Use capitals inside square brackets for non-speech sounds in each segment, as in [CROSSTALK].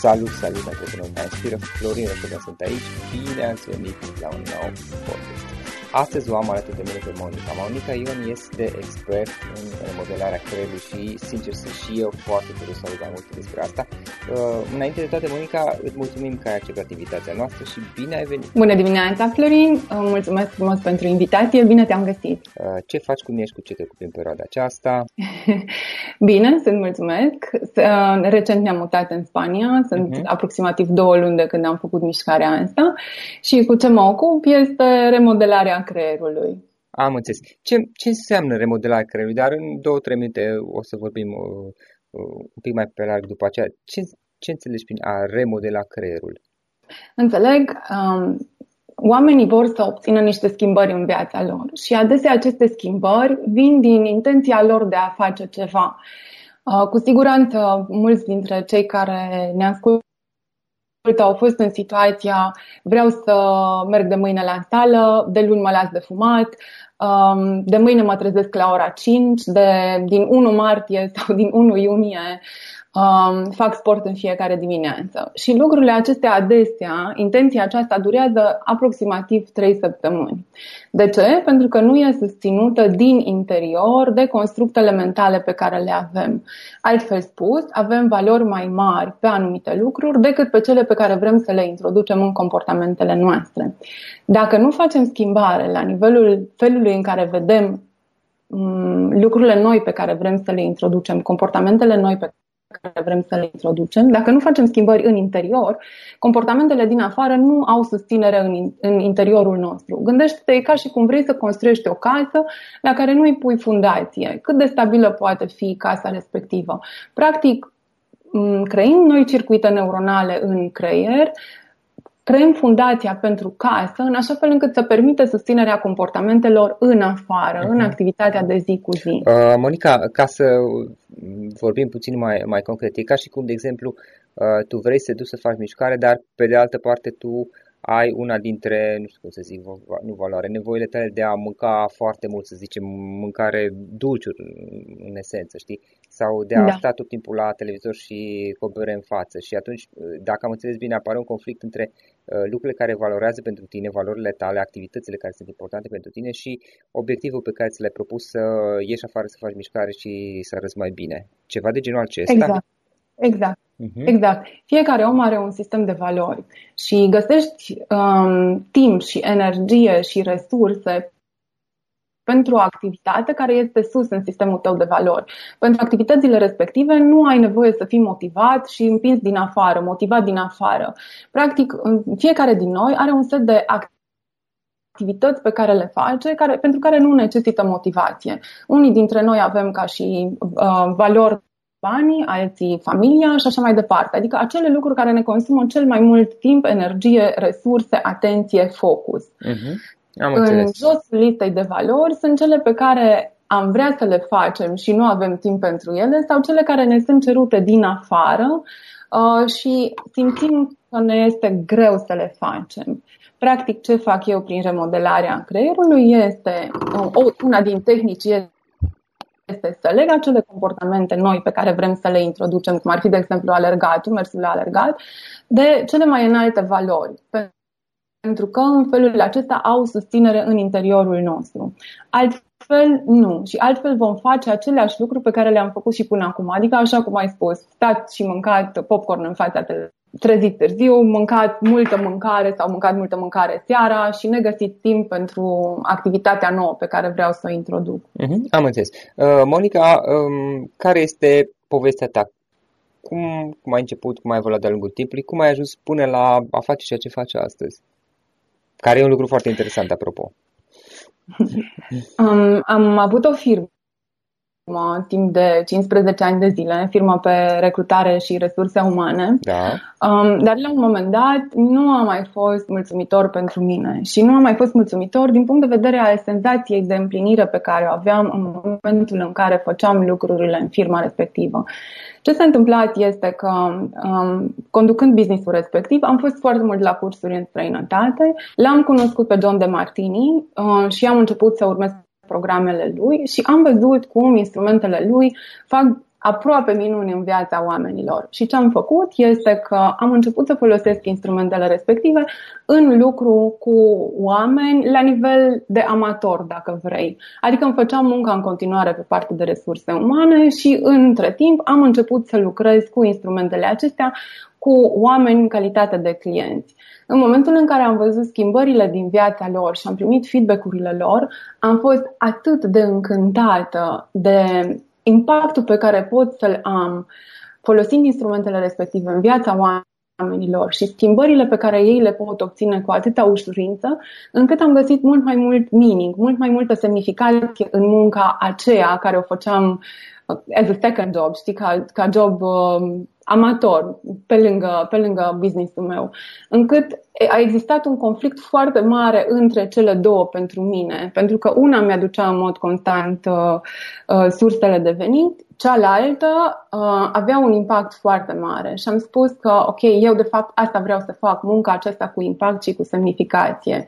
Salut, salut, antreprenori care inspiră, Florin Rășoga sunt aici, bine ați venit la un nou podcast. Astăzi o am alături de mine pe Monica. Monica Ion este expert în remodelarea creierului și, sincer, sunt și eu foarte curios să aud mai multe despre asta. Uh, înainte de toate, Monica, îți mulțumim că ai acceptat invitația noastră și bine ai venit. Bună dimineața, Florin! Uh, mulțumesc frumos pentru invitație, bine te-am găsit! Uh, ce faci, cum ești, cu ce te ocupi în perioada aceasta? [LAUGHS] bine, sunt mulțumesc! Uh, recent ne-am mutat în Spania, sunt uh-huh. aproximativ două luni de când am făcut mișcarea asta și cu ce mă ocup este remodelarea creierului. Am înțeles. Ce, ce înseamnă remodelarea creierului? Dar în două, trei minute o să vorbim uh, uh, un pic mai pe larg după aceea. Ce, ce înțelegi prin a remodela creierul? Înțeleg. Um, oamenii vor să obțină niște schimbări în viața lor și adesea aceste schimbări vin din intenția lor de a face ceva. Uh, cu siguranță, mulți dintre cei care ne ascultă au fost în situația vreau să merg de mâine la sală, de luni mă las de fumat, um, de mâine mă trezesc la ora 5, de, din 1 martie sau din 1 iunie um, fac sport în fiecare dimineață. Și lucrurile acestea adesea, intenția aceasta durează aproximativ 3 săptămâni. De ce? Pentru că nu e susținută din interior de constructele mentale pe care le avem. Altfel spus, avem valori mai mari pe anumite lucruri decât pe cele pe care vrem să le introducem în comportamentele noastre. Dacă nu facem schimbare la nivelul felului în care vedem mm, lucrurile noi pe care vrem să le introducem, comportamentele noi pe care vrem să le introducem, dacă nu facem schimbări în interior, comportamentele din afară nu au susținere în, în interiorul nostru. Gândește-te ca și cum vrei să construiești o casă la care nu îi pui fundație. Cât de stabilă poate fi casa respectivă? Practic, creând noi circuite neuronale în creier, creăm fundația pentru casă în așa fel încât să permită susținerea comportamentelor în afară, uh-huh. în mhm. activitatea de zi cu zi. Uh, Monica, ca să vorbim puțin mai, mai concret, e ca și cum, de exemplu, uh, tu vrei să te duci să faci mișcare, dar pe de altă parte tu ai una dintre, nu știu cum să zic, nu valoare, nevoile tale de a mânca foarte mult, să zicem, mâncare dulciuri în esență, știi? Sau de a da. sta tot timpul la televizor și copere în față. Și atunci, dacă am înțeles bine, apare un conflict între uh, lucrurile care valorează pentru tine, valorile tale, activitățile care sunt importante pentru tine și obiectivul pe care ți l-ai propus să ieși afară să faci mișcare și să arăți mai bine. Ceva de genul acesta. Exact. Exact. Uh-huh. Exact. Fiecare om are un sistem de valori și găsești um, timp și energie și resurse pentru o activitate care este sus în sistemul tău de valori. Pentru activitățile respective nu ai nevoie să fii motivat și împins din afară, motivat din afară. Practic, fiecare din noi are un set de activități pe care le face, care, pentru care nu necesită motivație. Unii dintre noi avem ca și uh, valori banii, alții familia și așa mai departe. Adică acele lucruri care ne consumă cel mai mult timp, energie, resurse, atenție, focus. Uh-huh. Am în josul listei de valori sunt cele pe care am vrea să le facem și nu avem timp pentru ele sau cele care ne sunt cerute din afară uh, și simțim că ne este greu să le facem. Practic, ce fac eu prin remodelarea creierului este, uh, una din tehnici este este să leg acele comportamente noi pe care vrem să le introducem, cum ar fi, de exemplu, alergatul, mersul la alergat, de cele mai înalte valori. Pentru că în felul acesta au susținere în interiorul nostru. Altfel, nu. Și altfel vom face aceleași lucruri pe care le-am făcut și până acum. Adică, așa cum ai spus, stat și mâncat popcorn în fața televiziunii trezit târziu, mâncat multă mâncare sau mâncat multă mâncare seara și negăsit timp pentru activitatea nouă pe care vreau să o introduc. Uh-huh, am înțeles. Uh, Monica, um, care este povestea ta? Cum, cum ai început, cum ai evoluat de-a lungul timpului, cum ai ajuns până la a face ceea ce faci astăzi? Care e un lucru foarte interesant, apropo. [LAUGHS] um, am avut o firmă timp de 15 ani de zile, firmă pe recrutare și resurse umane. Da. Um, dar la un moment dat nu a mai fost mulțumitor pentru mine și nu a mai fost mulțumitor din punct de vedere al senzației de împlinire pe care o aveam în momentul în care făceam lucrurile în firma respectivă. Ce s-a întâmplat este că, um, conducând businessul respectiv, am fost foarte mult la cursuri în străinătate, l-am cunoscut pe John de Martini uh, și am început să urmez programele lui și am văzut cum instrumentele lui fac aproape minuni în viața oamenilor. Și ce am făcut este că am început să folosesc instrumentele respective în lucru cu oameni la nivel de amator, dacă vrei. Adică îmi făceam munca în continuare pe partea de resurse umane și între timp am început să lucrez cu instrumentele acestea cu oameni în calitate de clienți. În momentul în care am văzut schimbările din viața lor și am primit feedback-urile lor, am fost atât de încântată de impactul pe care pot să-l am folosind instrumentele respective în viața oamenilor și schimbările pe care ei le pot obține cu atâta ușurință, încât am găsit mult mai mult meaning, mult mai multă semnificație în munca aceea care o făceam uh, as a second job, știi, ca, ca job uh, amator pe lângă, pe lângă businessul meu, încât a existat un conflict foarte mare între cele două pentru mine, pentru că una mi-aducea în mod constant uh, uh, sursele de venit, cealaltă uh, avea un impact foarte mare și am spus că, ok, eu de fapt asta vreau să fac, munca aceasta cu impact și cu semnificație.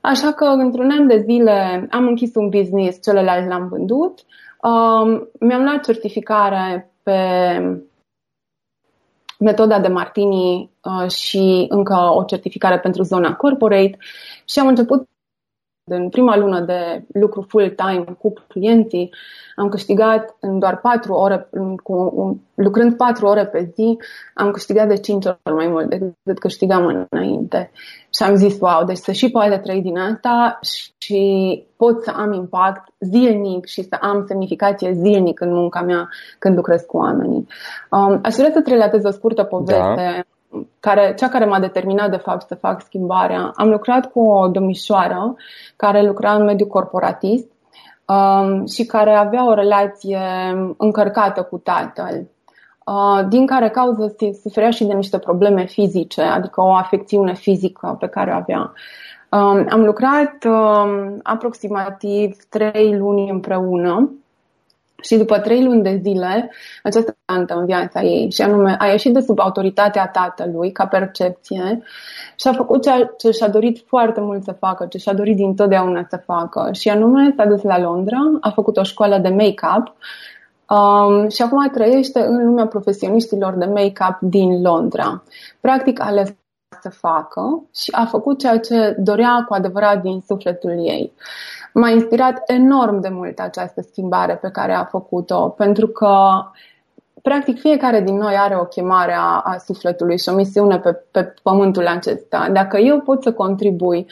Așa că într-un an de zile am închis un business, celălalt l-am vândut, uh, mi-am luat certificare pe metoda de Martini uh, și încă o certificare pentru zona corporate. Și am început în prima lună de lucru full-time cu clienții, am câștigat în doar patru ore, cu, lucrând patru ore pe zi, am câștigat de cinci ori mai mult decât câștigam înainte. Și am zis, wow, deci să și poate trăi din asta și pot să am impact zilnic și să am semnificație zilnic în munca mea când lucrez cu oamenii. Um, aș vrea să-ți relatez o scurtă poveste. Da care, cea care m-a determinat de fapt să fac schimbarea. Am lucrat cu o domnișoară care lucra în mediul corporatist um, și care avea o relație încărcată cu tatăl. Uh, din care cauză suferea și de niște probleme fizice, adică o afecțiune fizică pe care o avea. Um, am lucrat um, aproximativ trei luni împreună și după trei luni de zile, această tantă în viața ei, și anume a ieșit de sub autoritatea tatălui ca percepție și a făcut ceea ce și-a dorit foarte mult să facă, ce și-a dorit dintotdeauna să facă. Și anume s-a dus la Londra, a făcut o școală de make-up um, și acum trăiește în lumea profesioniștilor de make-up din Londra. Practic a ales să facă și a făcut ceea ce dorea cu adevărat din sufletul ei. M-a inspirat enorm de mult această schimbare pe care a făcut-o, pentru că practic fiecare din noi are o chemare a, a sufletului și o misiune pe, pe pământul acesta. Dacă eu pot să contribui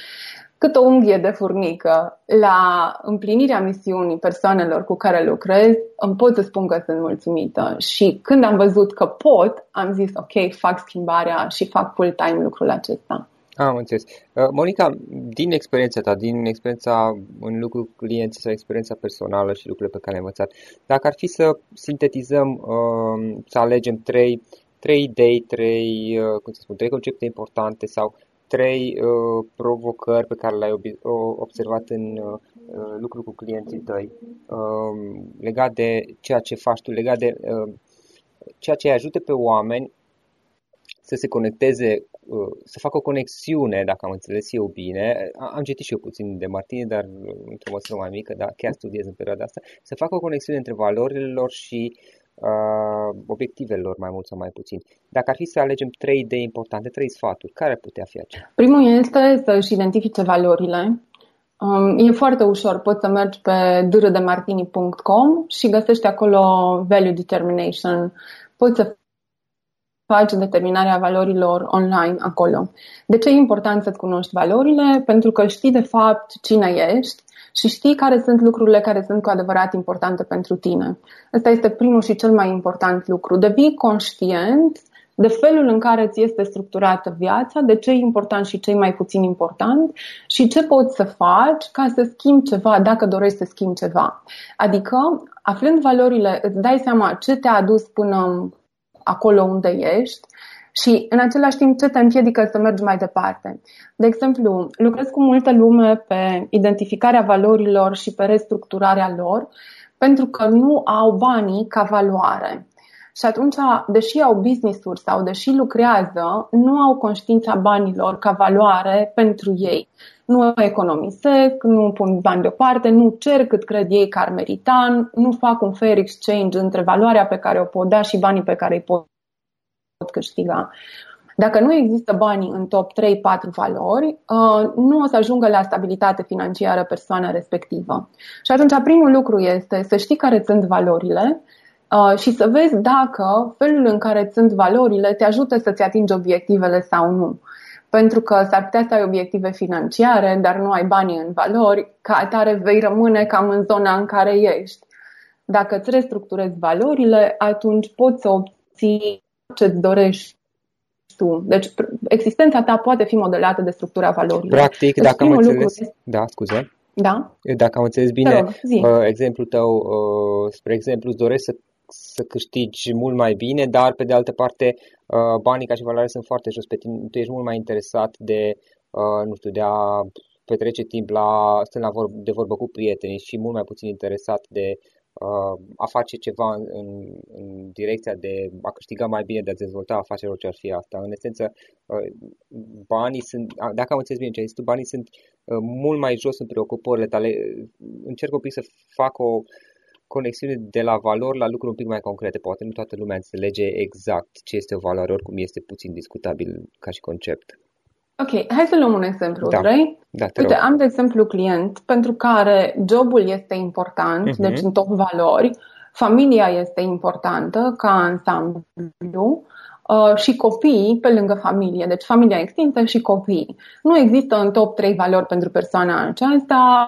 cât o unghie de furnică la împlinirea misiunii persoanelor cu care lucrez, îmi pot să spun că sunt mulțumită. Și când am văzut că pot, am zis, ok, fac schimbarea și fac full-time lucrul acesta. Am înțeles. Uh, Monica, din experiența ta, din experiența în lucru cu clienții sau experiența personală și lucrurile pe care le-ai învățat, dacă ar fi să sintetizăm, uh, să alegem trei, trei idei, trei, uh, cum să spun, trei concepte importante sau trei provocări pe care le-ai observat în lucru cu clienții tăi, legat de ceea ce faci tu, legat de ceea ce îi ajută pe oameni să se conecteze, uh, să facă o conexiune, dacă am înțeles eu bine. Am citit și eu puțin de Martine, dar uh, într-o măsură mai mică, dar chiar studiez în perioada asta. Să facă o conexiune între valorile lor și uh, obiectivele lor, mai mult sau mai puțin. Dacă ar fi să alegem trei idei importante, trei sfaturi, care ar putea fi acelea? Primul este să-și identifice valorile. Um, e foarte ușor, poți să mergi pe drdemartini.com și găsești acolo value determination. Poți să faci determinarea valorilor online acolo. De ce e important să-ți cunoști valorile? Pentru că știi de fapt cine ești și știi care sunt lucrurile care sunt cu adevărat importante pentru tine. Ăsta este primul și cel mai important lucru. Devii conștient de felul în care ți este structurată viața, de ce e important și ce e mai puțin important și ce poți să faci ca să schimbi ceva dacă dorești să schimbi ceva. Adică, aflând valorile, îți dai seama ce te-a adus până acolo unde ești și în același timp ce te împiedică să mergi mai departe. De exemplu, lucrez cu multă lume pe identificarea valorilor și pe restructurarea lor pentru că nu au banii ca valoare. Și atunci, deși au business-uri sau deși lucrează, nu au conștiința banilor ca valoare pentru ei. Nu economisesc, nu pun bani deoparte, nu cer cât cred ei că ar merita, nu fac un fair exchange între valoarea pe care o pot da și banii pe care îi pot câștiga. Dacă nu există banii în top 3-4 valori, uh, nu o să ajungă la stabilitate financiară persoana respectivă. Și atunci primul lucru este să știi care sunt valorile uh, și să vezi dacă felul în care sunt valorile te ajută să-ți atingi obiectivele sau nu. Pentru că s-ar putea să ai obiective financiare, dar nu ai banii în valori, ca atare vei rămâne cam în zona în care ești. Dacă îți restructurezi valorile, atunci poți să obții ce-ți dorești tu. Deci existența ta poate fi modelată de structura valorilor. Practic, deci, dacă am înțeles... Lucru... Da, scuze. Da? Dacă am înțeles bine rog, uh, exemplul tău, uh, spre exemplu, îți dorești să, să câștigi mult mai bine, dar pe de altă parte uh, banii ca și valoare sunt foarte jos pe tine. Tu ești mult mai interesat de, uh, nu știu, de a petrece timp la, stând la vor, de vorbă cu prietenii și mult mai puțin interesat de Uh, a face ceva în, în direcția de a câștiga mai bine, de a dezvolta afacerea, orice ar fi asta. În esență, uh, banii sunt, dacă am înțeles bine ce ai zis tu, banii sunt uh, mult mai jos în preocupările tale. Încerc un pic să fac o conexiune de la valori la lucruri un pic mai concrete. Poate nu toată lumea înțelege exact ce este o valoare, oricum este puțin discutabil ca și concept. Ok, hai să luăm un exemplu, da. vrei? Da, Uite, rog. am de exemplu client pentru care jobul este important, uh-huh. deci în top valori, familia este importantă ca ansamblu uh, și copiii pe lângă familie, deci familia extinsă și copiii. Nu există în top 3 valori pentru persoana aceasta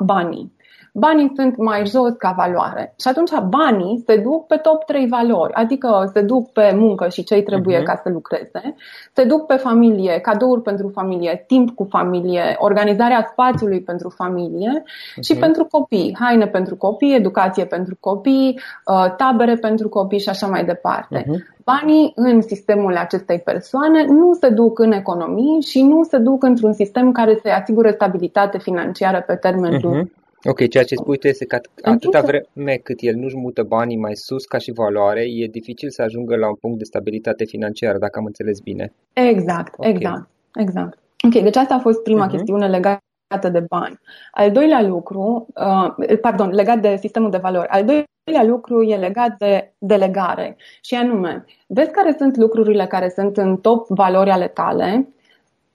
banii banii sunt mai jos ca valoare. Și atunci banii se duc pe top 3 valori, adică se duc pe muncă și ce trebuie uh-huh. ca să lucreze, se duc pe familie, cadouri pentru familie, timp cu familie, organizarea spațiului pentru familie uh-huh. și pentru copii, haine pentru copii, educație pentru copii, uh, tabere pentru copii și așa mai departe. Uh-huh banii în sistemul acestei persoane nu se duc în economii și nu se duc într-un sistem care să-i asigure stabilitate financiară pe termen uh-huh. Lung. Ok, ceea ce spui tu este că atâta vreme cât el nu-și mută banii mai sus ca și valoare, e dificil să ajungă la un punct de stabilitate financiară, dacă am înțeles bine. Exact, okay. exact, exact. Ok, deci asta a fost prima uh-huh. chestiune legată de bani. Al doilea lucru, uh, pardon, legat de sistemul de valori. Al doilea lucru e legat de delegare și anume, vezi care sunt lucrurile care sunt în top valori ale tale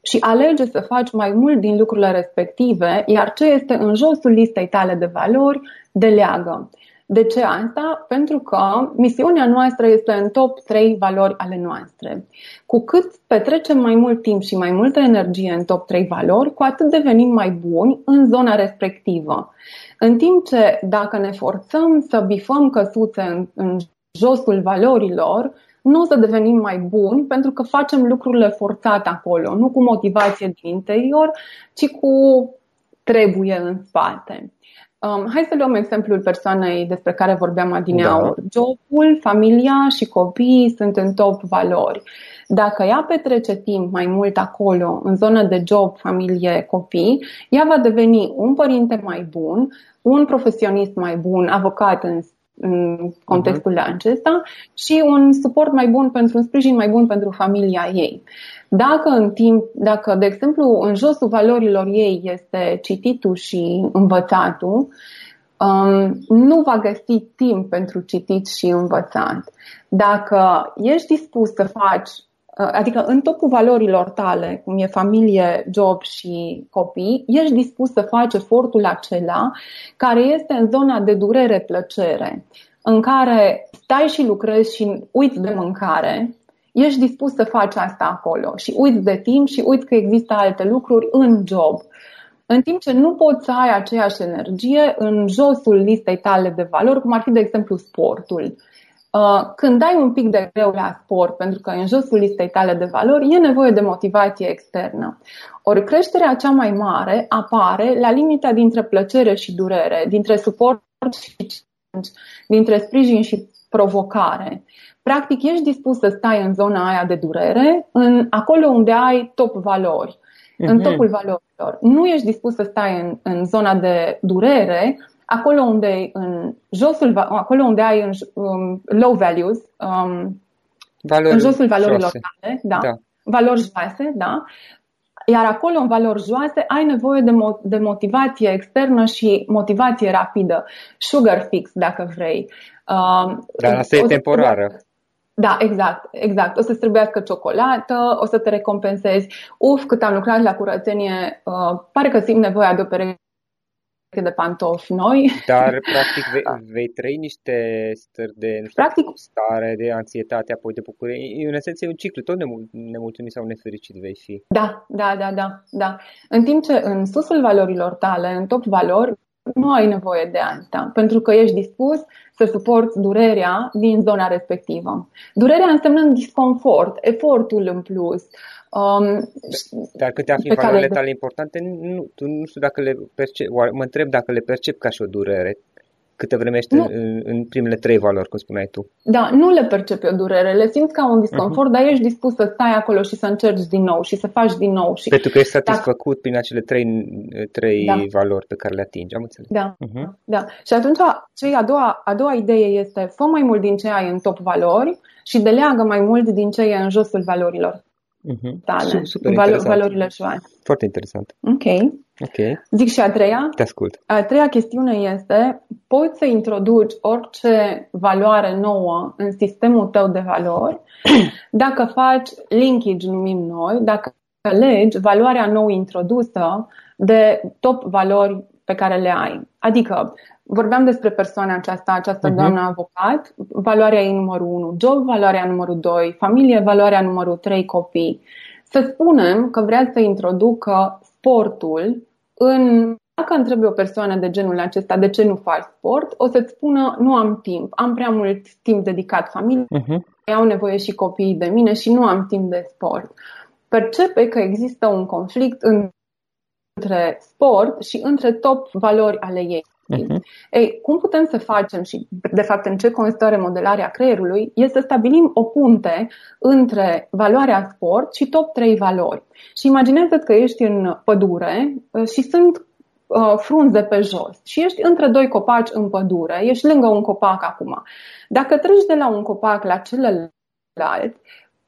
și alege să faci mai mult din lucrurile respective, iar ce este în josul listei tale de valori, deleagă. De ce asta? Pentru că misiunea noastră este în top 3 valori ale noastre. Cu cât petrecem mai mult timp și mai multă energie în top 3 valori, cu atât devenim mai buni în zona respectivă. În timp ce dacă ne forțăm să bifăm căsuțe în, în josul valorilor, nu o să devenim mai buni pentru că facem lucrurile forțate acolo, nu cu motivație din interior, ci cu trebuie în spate. Um, hai să luăm exemplul persoanei despre care vorbeam adineauri. Da. Jobul, familia și copiii sunt în top valori. Dacă ea petrece timp mai mult acolo, în zonă de job, familie, copii, ea va deveni un părinte mai bun, un profesionist mai bun, avocat în în contextul uh-huh. acesta și un suport mai bun pentru un sprijin mai bun pentru familia ei. Dacă în timp, dacă, de exemplu, în josul valorilor ei este cititul și învățatul, um, nu va găsi timp pentru citit și învățat. Dacă ești dispus să faci Uh, adică în topul valorilor tale, cum e familie, job și copii, ești dispus să faci efortul acela care este în zona de durere-plăcere, în care stai și lucrezi și uiți de mâncare, ești dispus să faci asta acolo și uiți de timp și uiți că există alte lucruri în job. În timp ce nu poți să ai aceeași energie în josul listei tale de valori, cum ar fi, de exemplu, sportul. Uh, când ai un pic de greu la sport, pentru că în josul listei tale de valori, e nevoie de motivație externă. Ori creșterea cea mai mare apare la limita dintre plăcere și durere, dintre suport și dintre sprijin și provocare. Practic, ești dispus să stai în zona aia de durere, în acolo unde ai top valori, mm-hmm. în mhm. topul valorilor. Nu ești dispus să stai în, în zona de durere, acolo unde în josul, acolo unde ai în um, low values, um, valori în josul valorilor joase. tale, da, da, valori joase, da, iar acolo, în valori joase, ai nevoie de, mo- de motivație externă și motivație rapidă. Sugar fix, dacă vrei. Uh, Dar asta e temporară. Da, exact, exact. O să-ți trebuiască ciocolată, o să te recompensezi. Uf, cât am lucrat la curățenie, uh, pare că simt nevoia de o pereche de pantofi noi. Dar, practic, [LAUGHS] vei, vei trăi niște stări de nu știu, practic, stare, de anxietate, apoi de bucurie. În esență, e un ciclu. Tot nemulțumit sau nefericit vei fi. Da, da, da, da, da. În timp ce în susul valorilor tale, în top valori, nu ai nevoie de asta, pentru că ești dispus să suporți durerea din zona respectivă. Durerea însemnând disconfort, efortul în plus, Um, Dar câte afli valorile care... tale importante, nu, tu nu știu dacă le percep, mă întreb dacă le percep ca și o durere, câte vreme ești în, în primele trei valori, cum spuneai tu. Da, nu le percepi o durere, le simți ca un disconfort, uh-huh. dar ești dispus să stai acolo și să încerci din nou și să faci din nou. Și... Pentru că ești satisfăcut dacă... prin acele trei, trei da. valori pe care le atingi, am înțeles. Da, uh-huh. da. Și atunci, ce a doua, a doua idee este, fă mai mult din ce ai în top valori și deleagă mai mult din ce e în josul valorilor uh-huh. tale, Super Val- valorile joase. Foarte interesant. Ok. Ok. Zic și a treia. Te ascult. A treia chestiune este, poți să introduci orice valoare nouă în sistemul tău de valori [CLEARS THROAT] dacă faci linkage, numim noi, dacă legi valoarea nou introdusă de top valori pe care le ai. Adică, vorbeam despre persoana aceasta, această uh-huh. doamnă avocat, valoarea ei numărul 1, job, valoarea numărul 2, familie, valoarea numărul 3, copii. Să spunem că vrea să introducă sportul în dacă întrebi o persoană de genul acesta de ce nu faci sport, o să-ți spună nu am timp, am prea mult timp dedicat familiei, uh-huh. au nevoie și copiii de mine și nu am timp de sport. Percepe că există un conflict între sport și între top valori ale ei. Uh-huh. Ei, cum putem să facem și, de fapt, în ce constă remodelarea creierului, este să stabilim o punte între valoarea sport și top 3 valori. Și imaginează că ești în pădure uh, și sunt uh, frunze pe jos și ești între doi copaci în pădure, ești lângă un copac acum. Dacă treci de la un copac la celălalt,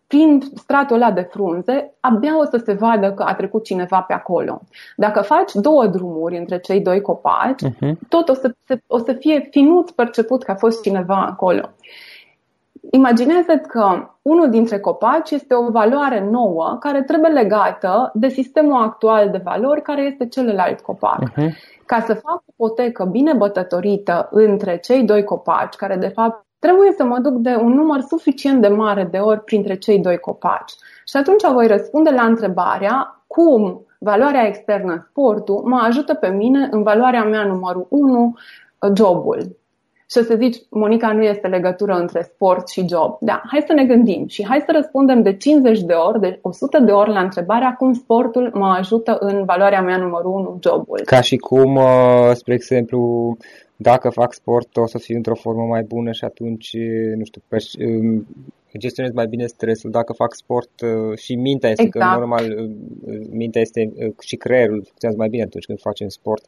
prin stratul ăla de frunze, abia o să se vadă că a trecut cineva pe acolo. Dacă faci două drumuri între cei doi copaci, uh-huh. tot o să, o să fie finut perceput că a fost cineva acolo. imaginează că unul dintre copaci este o valoare nouă care trebuie legată de sistemul actual de valori care este celălalt copac. Uh-huh. Ca să fac o potecă bine bătătorită între cei doi copaci, care de fapt trebuie să mă duc de un număr suficient de mare de ori printre cei doi copaci. Și atunci voi răspunde la întrebarea cum valoarea externă, sportul, mă ajută pe mine în valoarea mea numărul 1, jobul. Și o să zici, Monica, nu este legătură între sport și job. Da, hai să ne gândim și hai să răspundem de 50 de ori, de 100 de ori la întrebarea cum sportul mă ajută în valoarea mea numărul 1, jobul. Ca și cum, uh, spre exemplu, dacă fac sport o să fiu într-o formă mai bună și atunci, nu știu, gestionez mai bine stresul. Dacă fac sport și mintea este, exact. că normal mintea este și creierul funcționează mai bine atunci când facem sport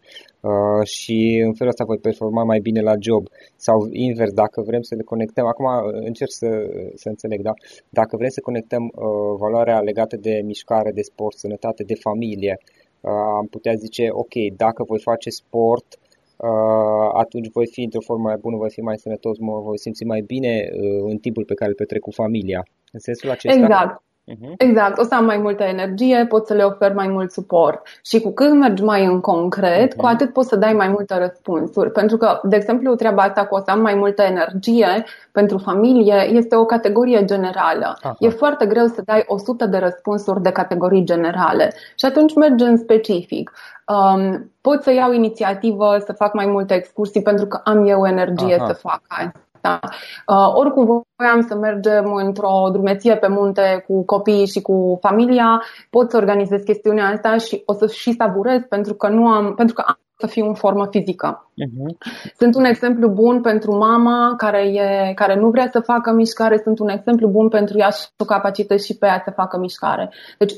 și în felul ăsta voi performa mai bine la job. Sau invers, dacă vrem să le conectăm, acum încerc să, să înțeleg, da? Dacă vrem să conectăm valoarea legată de mișcare, de sport, sănătate, de familie, am putea zice, ok, dacă voi face sport, Uh, atunci voi fi într-o formă mai bună, voi fi mai sănătos, mă voi simți mai bine uh, în timpul pe care îl petrec cu familia. În sensul acesta. Exact. Uh-huh. Exact, o să am mai multă energie, pot să le ofer mai mult suport. Și cu cât mergi mai în concret, uh-huh. cu atât poți să dai mai multe răspunsuri. Pentru că, de exemplu, treaba asta cu o să am mai multă energie pentru familie este o categorie generală. Uh-huh. E foarte greu să dai 100 de răspunsuri de categorii generale. Și atunci mergi în specific. Um, pot să iau inițiativă să fac mai multe excursii pentru că am eu energie Aha. să fac asta. Uh, oricum voiam să mergem într-o drumeție pe munte cu copiii și cu familia, pot să organizez chestiunea asta și o să și savurez pentru că nu am, pentru că am să fiu în formă fizică. Uh-huh. Sunt un exemplu bun pentru mama care, e, care nu vrea să facă mișcare, sunt un exemplu bun pentru ea și o capacități și pe ea să facă mișcare. Deci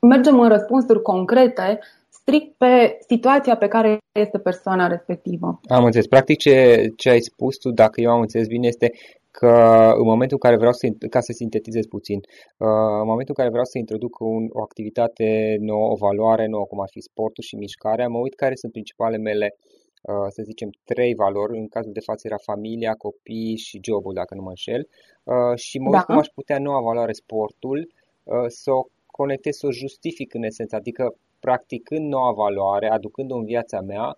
mergem în răspunsuri concrete strict pe situația pe care este persoana respectivă. Am înțeles. Practic ce, ce ai spus tu, dacă eu am înțeles bine, este că în momentul în care vreau să, ca să sintetizez puțin, uh, în momentul în care vreau să introduc un, o activitate nouă, o valoare nouă, cum ar fi sportul și mișcarea, mă uit care sunt principalele mele, uh, să zicem, trei valori, în cazul de față era familia, copii și jobul, dacă nu mă înșel, uh, și mă uit da. cum aș putea noua valoare sportul să o conectez, să o justific în esență, adică practicând noua valoare, aducând-o în viața mea,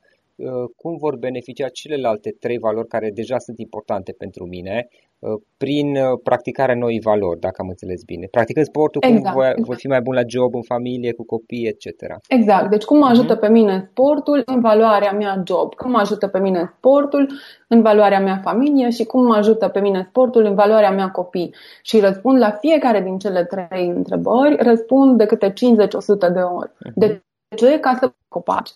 cum vor beneficia celelalte trei valori care deja sunt importante pentru mine Uh, prin uh, practicarea noii valori, dacă am înțeles bine. Practicând sportul, exact, cum voi, exact. voi fi mai bun la job, în familie, cu copii, etc. Exact. Deci cum mă ajută uh-huh. pe mine sportul în valoarea mea job, cum mă ajută pe mine sportul în valoarea mea familie și cum mă ajută pe mine sportul în valoarea mea copii. Și răspund la fiecare din cele trei întrebări, răspund de câte 50-100 de ori. Uh-huh. De ce? Ca să copaci.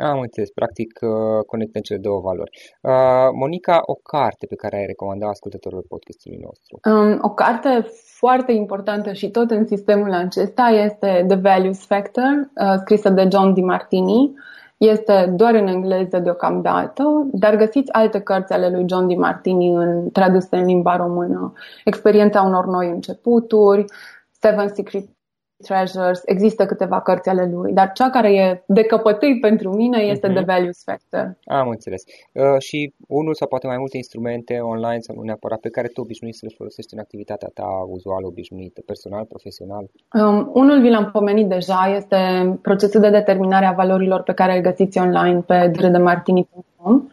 Am înțeles, practic uh, conectăm cele două valori. Uh, Monica, o carte pe care ai recomandat ascultătorilor podcastului nostru? Um, o carte foarte importantă și tot în sistemul acesta este The Values Factor, uh, scrisă de John DiMartini. Este doar în engleză deocamdată, dar găsiți alte cărți ale lui John DiMartini în, traduse în limba română. Experiența unor noi începuturi, Seven Secret Treasures, există câteva cărți ale lui, dar cea care e de căpătâi pentru mine este uh-huh. The Values Factor. Am înțeles. Uh, și unul sau poate mai multe instrumente online sau nu neapărat pe care tu obișnuiești să le folosești în activitatea ta uzuală, obișnuită, personal, profesional? Um, unul vi l-am pomenit deja, este procesul de determinare a valorilor pe care îl găsiți online pe dredemartini.com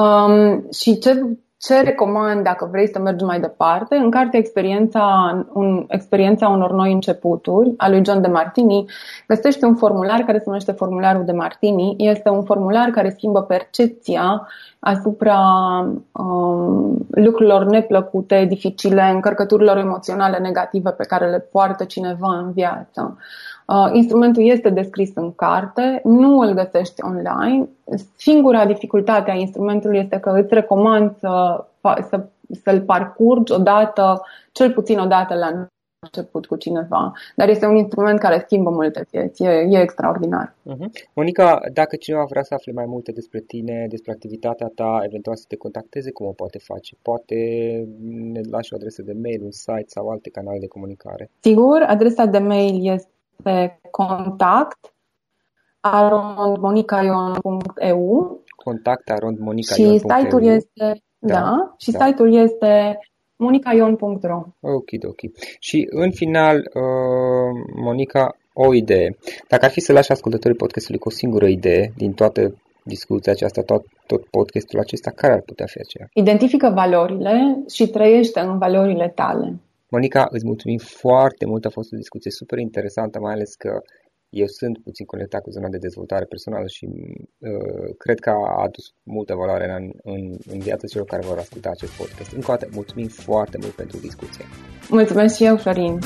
um, și ce ce recomand dacă vrei să mergi mai departe? În carte experiența, un, experiența unor noi începuturi a lui John de Martini găsești un formular care se numește formularul de Martini. Este un formular care schimbă percepția asupra um, lucrurilor neplăcute, dificile, încărcăturilor emoționale negative pe care le poartă cineva în viață. Uh, instrumentul este descris în carte, nu îl găsești online. Singura dificultate a instrumentului este că îți recomand să, să, să-l parcurgi odată, cel puțin odată la început cu cineva, dar este un instrument care schimbă multe vieți, e, e extraordinar. Uh-huh. Monica, dacă cineva vrea să afle mai multe despre tine, despre activitatea ta, eventual să te contacteze, cum o poate face? Poate ne lași o adresă de mail, un site sau alte canale de comunicare? Sigur, adresa de mail este pe contact arondmonicaion.eu Contact arondmonicaion.eu Și site-ul este, da, da și da. site-ul este monicaion.ro Ok, ok. Și în final, uh, Monica, o idee. Dacă ar fi să lași ascultătorii podcastului cu o singură idee din toată discuția aceasta, tot, tot podcastul acesta, care ar putea fi aceea? Identifică valorile și trăiește în valorile tale. Monica, îți mulțumim foarte mult, a fost o discuție super interesantă, mai ales că eu sunt puțin conectat cu zona de dezvoltare personală și uh, cred că a adus multă valoare în, în, în viața celor care vor asculta acest podcast. Încă o dată, mulțumim foarte mult pentru discuție. Mulțumesc și eu, Florin.